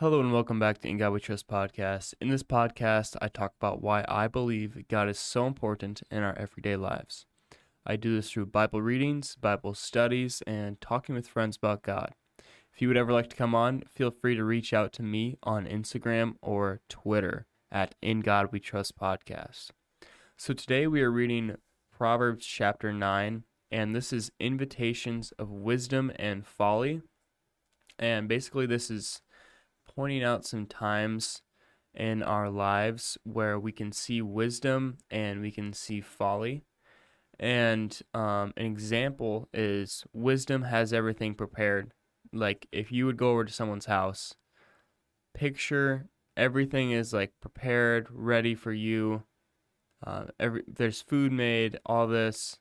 Hello and welcome back to In God We Trust podcast. In this podcast, I talk about why I believe God is so important in our everyday lives. I do this through Bible readings, Bible studies, and talking with friends about God. If you would ever like to come on, feel free to reach out to me on Instagram or Twitter at In God We Trust podcast. So today we are reading Proverbs chapter 9, and this is invitations of wisdom and folly. And basically, this is pointing out some times in our lives where we can see wisdom and we can see folly. And um, an example is wisdom has everything prepared. Like if you would go over to someone's house, picture everything is like prepared, ready for you. Uh, every there's food made, all this.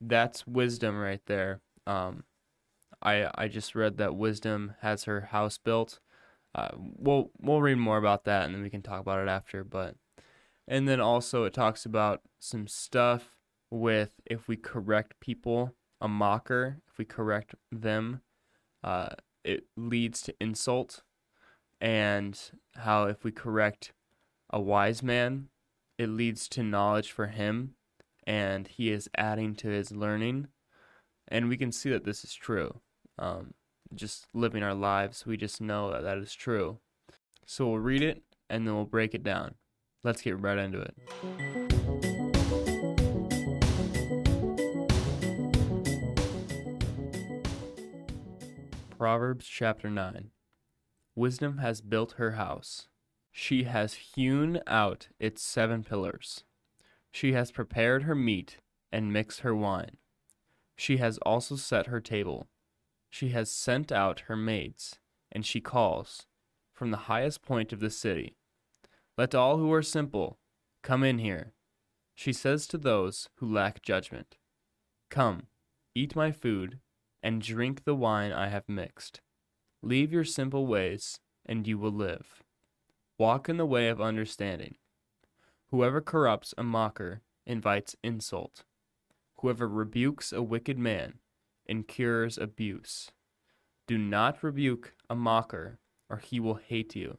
That's wisdom right there. Um, I I just read that wisdom has her house built uh, we'll we'll read more about that and then we can talk about it after. But and then also it talks about some stuff with if we correct people, a mocker, if we correct them, uh, it leads to insult, and how if we correct a wise man, it leads to knowledge for him, and he is adding to his learning, and we can see that this is true. Um, just living our lives, we just know that that is true. So we'll read it and then we'll break it down. Let's get right into it. Proverbs chapter 9 Wisdom has built her house. She has hewn out its seven pillars. She has prepared her meat and mixed her wine. She has also set her table she has sent out her maids, and she calls from the highest point of the city, Let all who are simple come in here. She says to those who lack judgment, Come, eat my food, and drink the wine I have mixed. Leave your simple ways, and you will live. Walk in the way of understanding. Whoever corrupts a mocker invites insult. Whoever rebukes a wicked man incurs abuse. Do not rebuke a mocker, or he will hate you.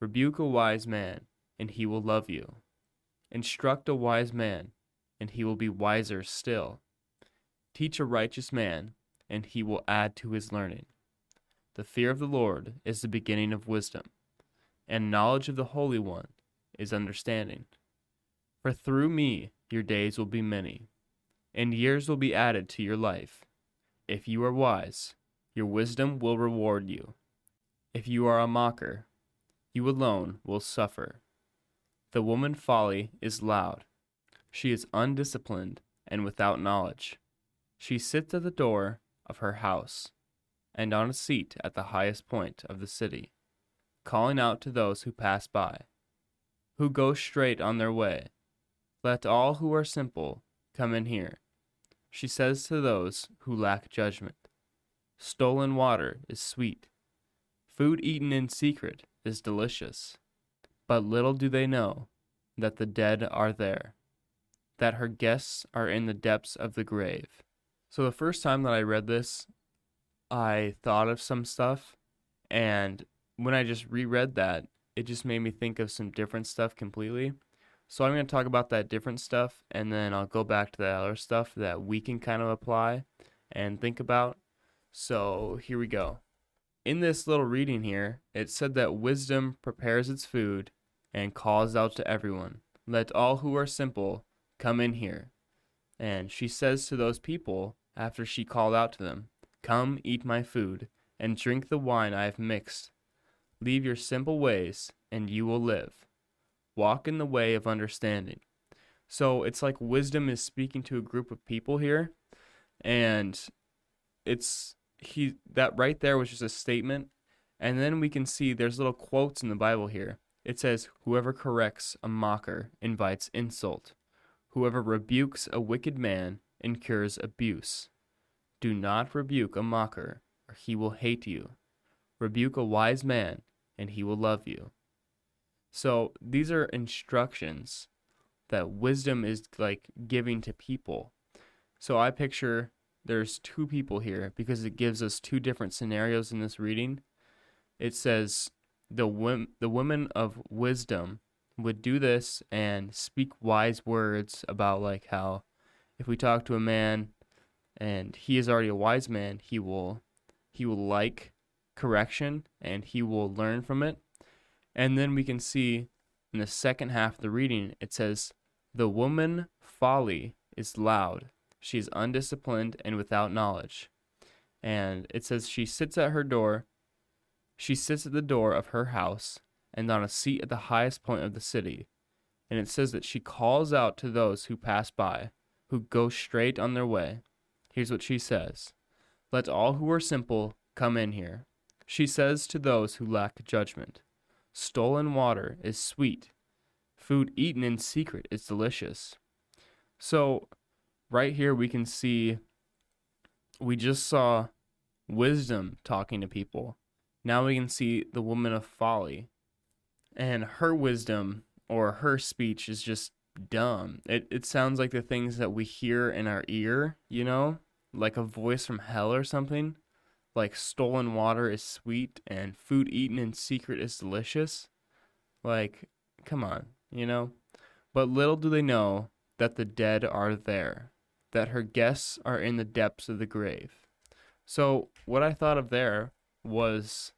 Rebuke a wise man, and he will love you. Instruct a wise man, and he will be wiser still. Teach a righteous man, and he will add to his learning. The fear of the Lord is the beginning of wisdom, and knowledge of the Holy One is understanding. For through me your days will be many, and years will be added to your life. If you are wise, your wisdom will reward you. If you are a mocker, you alone will suffer. The woman folly is loud. She is undisciplined and without knowledge. She sits at the door of her house and on a seat at the highest point of the city, calling out to those who pass by, who go straight on their way. Let all who are simple come in here she says to those who lack judgment Stolen water is sweet. Food eaten in secret is delicious. But little do they know that the dead are there, that her guests are in the depths of the grave. So, the first time that I read this, I thought of some stuff. And when I just reread that, it just made me think of some different stuff completely. So I'm going to talk about that different stuff, and then I'll go back to the other stuff that we can kind of apply and think about. So here we go. In this little reading here, it said that wisdom prepares its food and calls out to everyone, Let all who are simple come in here. And she says to those people, after she called out to them, Come eat my food and drink the wine I have mixed. Leave your simple ways, and you will live walk in the way of understanding. So it's like wisdom is speaking to a group of people here, and it's he that right there was just a statement, and then we can see there's little quotes in the Bible here. It says, "Whoever corrects a mocker invites insult. Whoever rebukes a wicked man incurs abuse. Do not rebuke a mocker, or he will hate you. Rebuke a wise man, and he will love you." So these are instructions that wisdom is like giving to people. So I picture there's two people here because it gives us two different scenarios in this reading. It says the wom- the women of wisdom would do this and speak wise words about like how if we talk to a man and he is already a wise man, he will he will like correction and he will learn from it. And then we can see in the second half of the reading it says the woman folly is loud. She is undisciplined and without knowledge. And it says she sits at her door. She sits at the door of her house and on a seat at the highest point of the city. And it says that she calls out to those who pass by, who go straight on their way. Here's what she says Let all who are simple come in here. She says to those who lack judgment Stolen water is sweet, food eaten in secret is delicious. So, right here, we can see we just saw wisdom talking to people. Now we can see the woman of folly and her wisdom or her speech is just dumb. It it sounds like the things that we hear in our ear, you know, like a voice from hell or something. Like stolen water is sweet and food eaten in secret is delicious. Like, come on, you know? But little do they know that the dead are there, that her guests are in the depths of the grave. So, what I thought of there was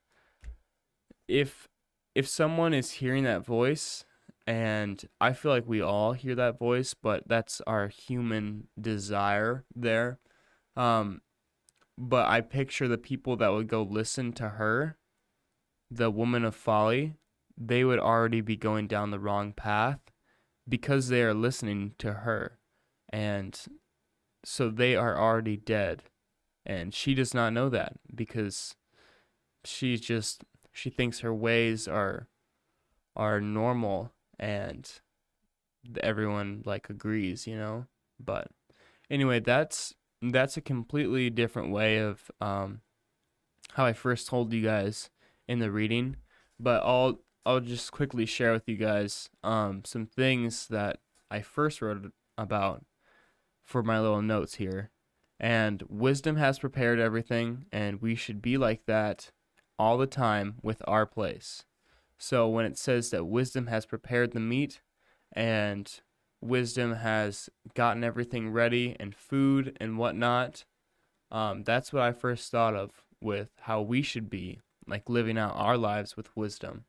if if someone is hearing that voice and I feel like we all hear that voice, but that's our human desire there. Um, but I picture the people that would go listen to her, the woman of folly, they would already be going down the wrong path because they are listening to her. And so they are already dead. And she does not know that because she's just she thinks her ways are are normal and everyone like agrees, you know. But anyway, that's that's a completely different way of um, how I first told you guys in the reading. But I'll I'll just quickly share with you guys um, some things that I first wrote about for my little notes here. And wisdom has prepared everything, and we should be like that all the time with our place. So when it says that wisdom has prepared the meat and wisdom has gotten everything ready and food and whatnot, um, that's what I first thought of with how we should be, like living out our lives with wisdom.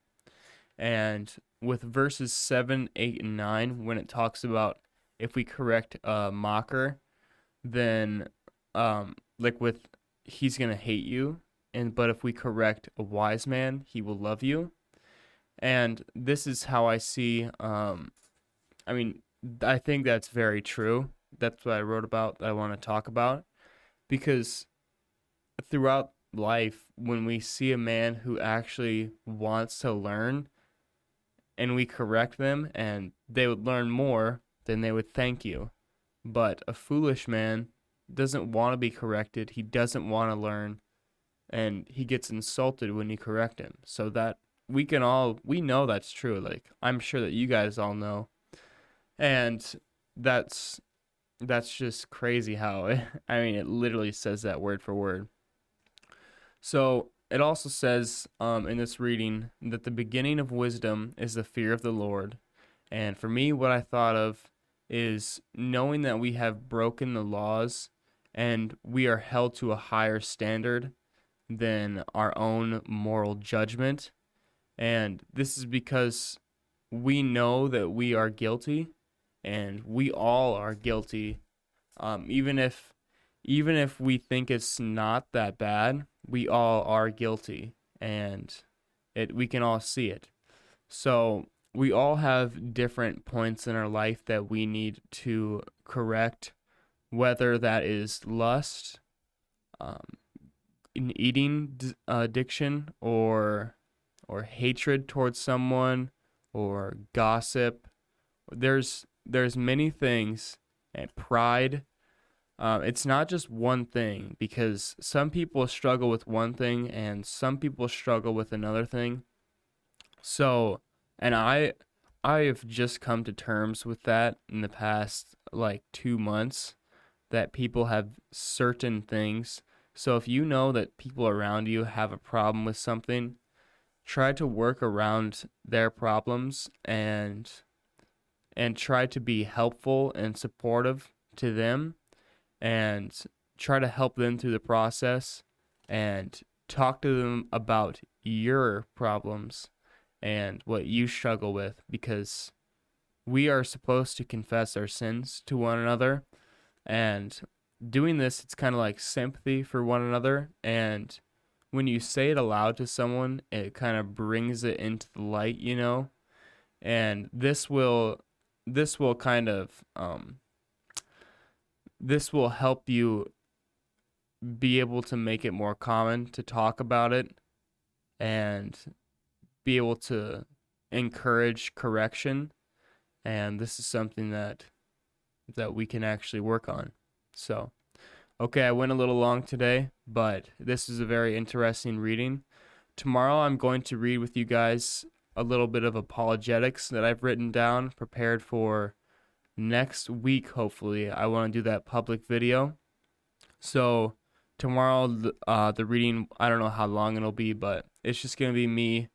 And with verses 7, 8, and 9, when it talks about if we correct a mocker, then, um, like with he's going to hate you and but if we correct a wise man, he will love you. And this is how I see um I mean, I think that's very true. That's what I wrote about I want to talk about because throughout life when we see a man who actually wants to learn and we correct them and they would learn more, then they would thank you. But a foolish man doesn't want to be corrected. He doesn't want to learn and he gets insulted when you correct him. So that we can all we know that's true. Like I'm sure that you guys all know. And that's that's just crazy how it, I mean it literally says that word for word. So it also says um, in this reading that the beginning of wisdom is the fear of the Lord. And for me, what I thought of is knowing that we have broken the laws and we are held to a higher standard than our own moral judgment. And this is because we know that we are guilty and we all are guilty. Um, even if even if we think it's not that bad, we all are guilty and it we can all see it. So we all have different points in our life that we need to correct, whether that is lust, um, an eating addiction or or hatred towards someone or gossip. There's there's many things and pride. Uh, it's not just one thing because some people struggle with one thing and some people struggle with another thing. So, and I I have just come to terms with that in the past like 2 months that people have certain things so if you know that people around you have a problem with something, try to work around their problems and and try to be helpful and supportive to them and try to help them through the process and talk to them about your problems and what you struggle with because we are supposed to confess our sins to one another. And doing this it's kind of like sympathy for one another. And when you say it aloud to someone it kind of brings it into the light you know? And this will this will kind of um this will help you be able to make it more common to talk about it and be able to encourage correction. And this is something that that we can actually work on. So okay i went a little long today but this is a very interesting reading. Tomorrow i'm going to read with you guys a little bit of apologetics that i've written down prepared for next week hopefully. I want to do that public video. So tomorrow uh, the reading i don't know how long it'll be but it's just going to be me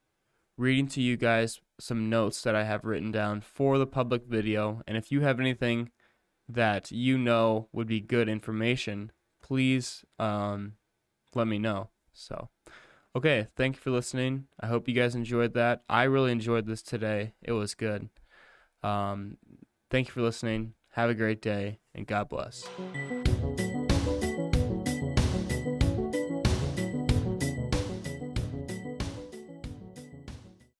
reading to you guys some notes that i have written down for the public video. And if you have anything that you know would be good information please um, let me know. So okay thank you for listening i hope you guys enjoyed that i really enjoyed this today it was good um, Thank you for listening. Have a great day, and God bless.